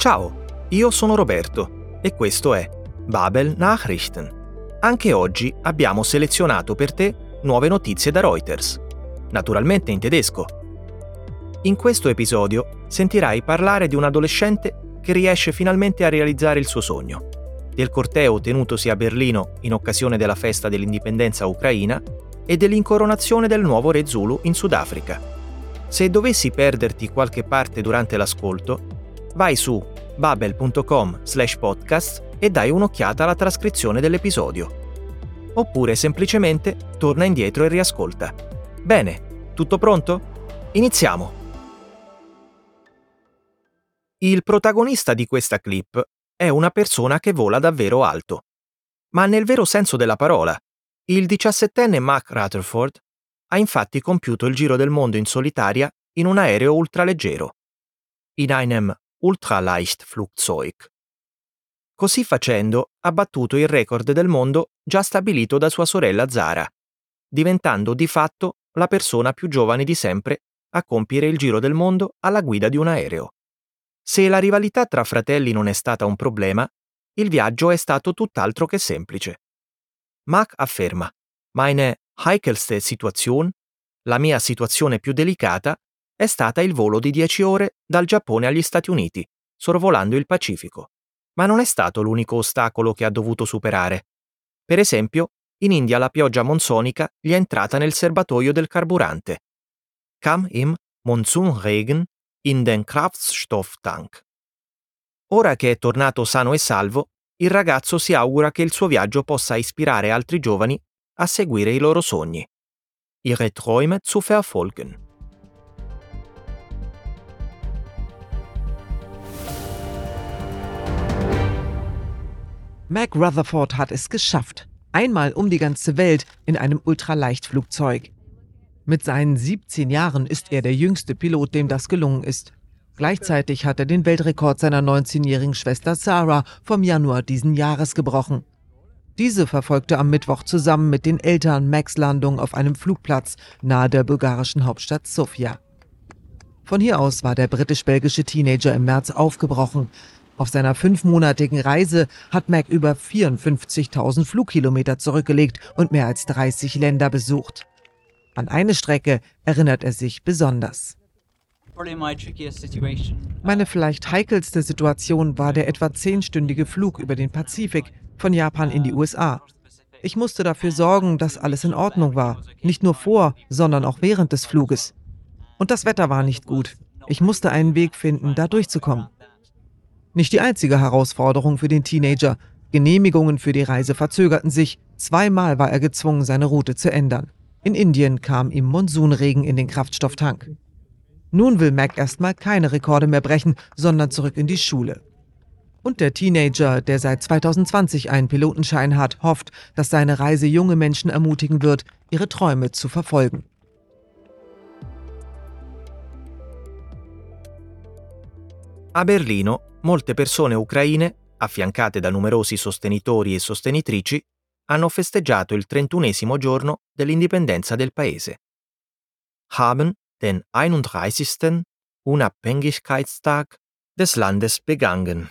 Ciao, io sono Roberto e questo è Babel Nachrichten. Anche oggi abbiamo selezionato per te nuove notizie da Reuters, naturalmente in tedesco. In questo episodio sentirai parlare di un adolescente che riesce finalmente a realizzare il suo sogno, del corteo tenutosi a Berlino in occasione della festa dell'indipendenza ucraina e dell'incoronazione del nuovo re Zulu in Sudafrica. Se dovessi perderti qualche parte durante l'ascolto, vai su babel.com slash podcast e dai un'occhiata alla trascrizione dell'episodio. Oppure semplicemente torna indietro e riascolta. Bene, tutto pronto? Iniziamo! Il protagonista di questa clip è una persona che vola davvero alto. Ma nel vero senso della parola, il diciassettenne Mark Rutherford ha infatti compiuto il giro del mondo in solitaria in un aereo ultraleggero, in einem Ultraleichtflugzeug. Così facendo ha battuto il record del mondo già stabilito da sua sorella Zara, diventando di fatto la persona più giovane di sempre a compiere il giro del mondo alla guida di un aereo. Se la rivalità tra fratelli non è stata un problema, il viaggio è stato tutt'altro che semplice. Mac afferma: Meine heikelste Situation, la mia situazione più delicata, è stata il volo di 10 ore dal Giappone agli Stati Uniti, sorvolando il Pacifico. Ma non è stato l'unico ostacolo che ha dovuto superare. Per esempio, in India la pioggia monsonica gli è entrata nel serbatoio del carburante. Kam im Monsunregen in den Kraftstofftank. Ora che è tornato sano e salvo, il ragazzo si augura che il suo viaggio possa ispirare altri giovani a seguire i loro sogni. Ihre Träume zu verfolgen. Mac Rutherford hat es geschafft. Einmal um die ganze Welt in einem Ultraleichtflugzeug. Mit seinen 17 Jahren ist er der jüngste Pilot, dem das gelungen ist. Gleichzeitig hat er den Weltrekord seiner 19-jährigen Schwester Sarah vom Januar diesen Jahres gebrochen. Diese verfolgte am Mittwoch zusammen mit den Eltern Max Landung auf einem Flugplatz nahe der bulgarischen Hauptstadt Sofia. Von hier aus war der britisch-belgische Teenager im März aufgebrochen. Auf seiner fünfmonatigen Reise hat Mac über 54.000 Flugkilometer zurückgelegt und mehr als 30 Länder besucht. An eine Strecke erinnert er sich besonders. Meine vielleicht heikelste Situation war der etwa zehnstündige Flug über den Pazifik von Japan in die USA. Ich musste dafür sorgen, dass alles in Ordnung war, nicht nur vor, sondern auch während des Fluges. Und das Wetter war nicht gut. Ich musste einen Weg finden, da durchzukommen. Nicht die einzige Herausforderung für den Teenager. Genehmigungen für die Reise verzögerten sich. Zweimal war er gezwungen, seine Route zu ändern. In Indien kam ihm Monsunregen in den Kraftstofftank. Nun will Mac erstmal keine Rekorde mehr brechen, sondern zurück in die Schule. Und der Teenager, der seit 2020 einen Pilotenschein hat, hofft, dass seine Reise junge Menschen ermutigen wird, ihre Träume zu verfolgen. A Berlino, molte persone ucraine, affiancate da numerosi sostenitori e sostenitrici, hanno festeggiato il trentunesimo giorno dell'indipendenza del paese. Haben den 31. Unabhängigkeitstag des Landes begangen.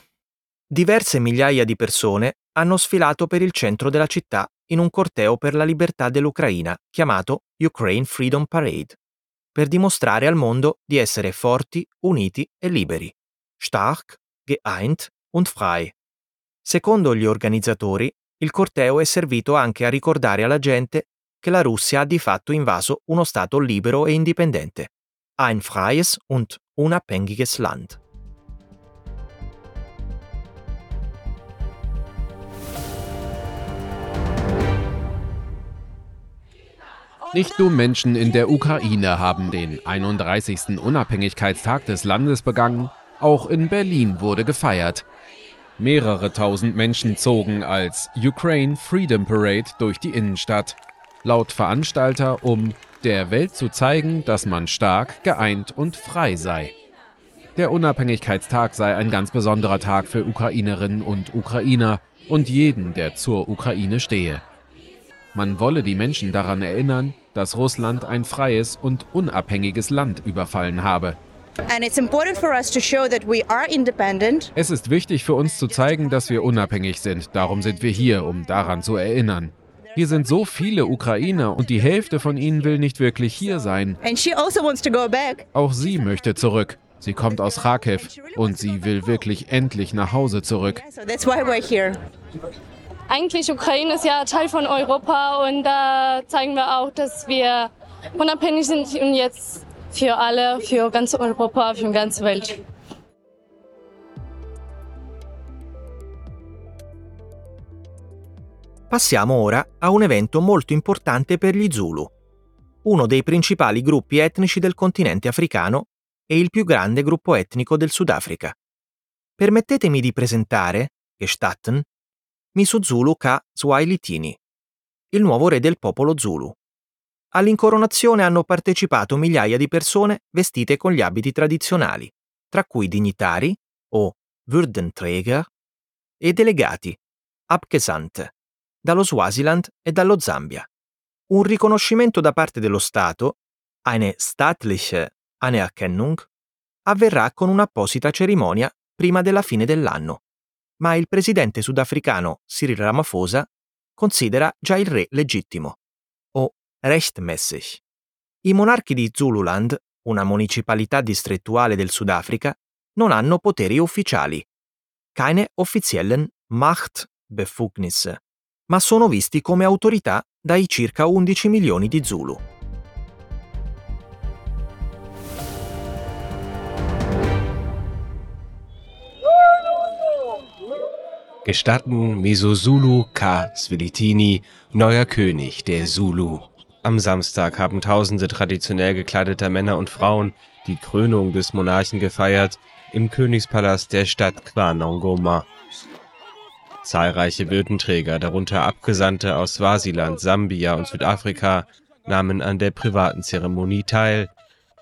Diverse migliaia di persone hanno sfilato per il centro della città in un corteo per la libertà dell'Ucraina chiamato Ukraine Freedom Parade, per dimostrare al mondo di essere forti, uniti e liberi. Stark, geeint und frei. Secondo gli organizzatori, il corteo è servito anche a ricordare alla gente che la Russia ha di fatto invaso uno Stato libero e indipendente, ein freies und unabhängiges Land. Nicht nur Menschen in der Ukraine haben den 31. Unabhängigkeitstag des Landes begangen, auch in Berlin wurde gefeiert. Mehrere tausend Menschen zogen als Ukraine Freedom Parade durch die Innenstadt. Laut Veranstalter, um der Welt zu zeigen, dass man stark, geeint und frei sei. Der Unabhängigkeitstag sei ein ganz besonderer Tag für Ukrainerinnen und Ukrainer und jeden, der zur Ukraine stehe. Man wolle die Menschen daran erinnern, dass Russland ein freies und unabhängiges Land überfallen habe. Es ist wichtig für uns zu zeigen, dass wir unabhängig sind. Darum sind wir hier, um daran zu erinnern. Hier sind so viele Ukrainer und die Hälfte von ihnen will nicht wirklich hier sein. Also Auch sie möchte zurück. Sie kommt aus Kharkiv und sie will wirklich endlich nach Hause zurück. Eigentlich Ukraine ist ja Teil von Europa und da zeigen wir auch, dass wir unabhängig sind und jetzt für alle, für ganz Europa, für die ganze Welt. Passiamo ora a un evento molto importante per gli Zulu, uno dei principali gruppi etnici del continente africano e il più grande gruppo etnico del Sudafrica. Permettetemi di presentare, Gestatten, Misuzulu Ka Zwahilitini, il nuovo re del popolo Zulu. All'incoronazione hanno partecipato migliaia di persone vestite con gli abiti tradizionali, tra cui dignitari o Würdenträger e delegati, Abgesandte, dallo Swaziland e dallo Zambia. Un riconoscimento da parte dello Stato, eine staatliche Anerkennung, avverrà con un'apposita cerimonia prima della fine dell'anno, ma il presidente sudafricano Cyril Ramaphosa considera già il re legittimo, rechtmäßig. I monarchi di Zululand, una municipalità distrettuale del Sudafrica, non hanno poteri ufficiali, keine offiziellen Machtbefugnisse, ma sono visti come autorità dai circa 11 milioni di Zulu. Gestatten Mesosulu Ka Swilitini, neuer König der Zulu. Am Samstag haben tausende traditionell gekleideter Männer und Frauen die Krönung des Monarchen gefeiert im Königspalast der Stadt Kwanongoma. Zahlreiche Würdenträger, darunter Abgesandte aus Swasiland, Sambia und Südafrika, nahmen an der privaten Zeremonie teil.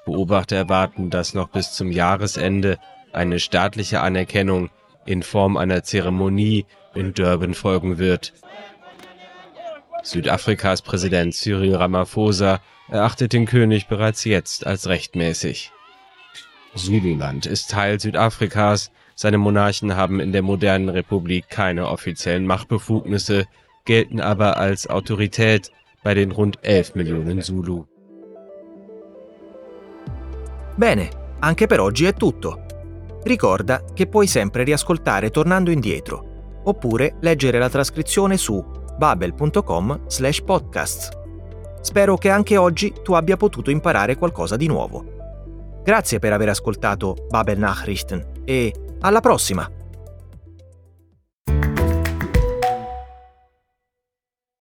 Beobachter erwarten, dass noch bis zum Jahresende eine staatliche Anerkennung in Form einer Zeremonie in Durban folgen wird. Südafrikas Präsident Cyril Ramaphosa erachtet den König bereits jetzt als rechtmäßig. Zululand ist Teil Südafrikas, seine Monarchen haben in der modernen Republik keine offiziellen Machtbefugnisse, gelten aber als Autorität bei den rund 11 Millionen Zulu. Bene, anche per oggi è tutto. Ricorda che puoi sempre riascoltare tornando indietro, oppure leggere la trascrizione su babel.com slash podcasts. Spero che anche oggi tu abbia potuto imparare qualcosa di nuovo. Grazie per aver ascoltato Babel Nachrichten e alla prossima!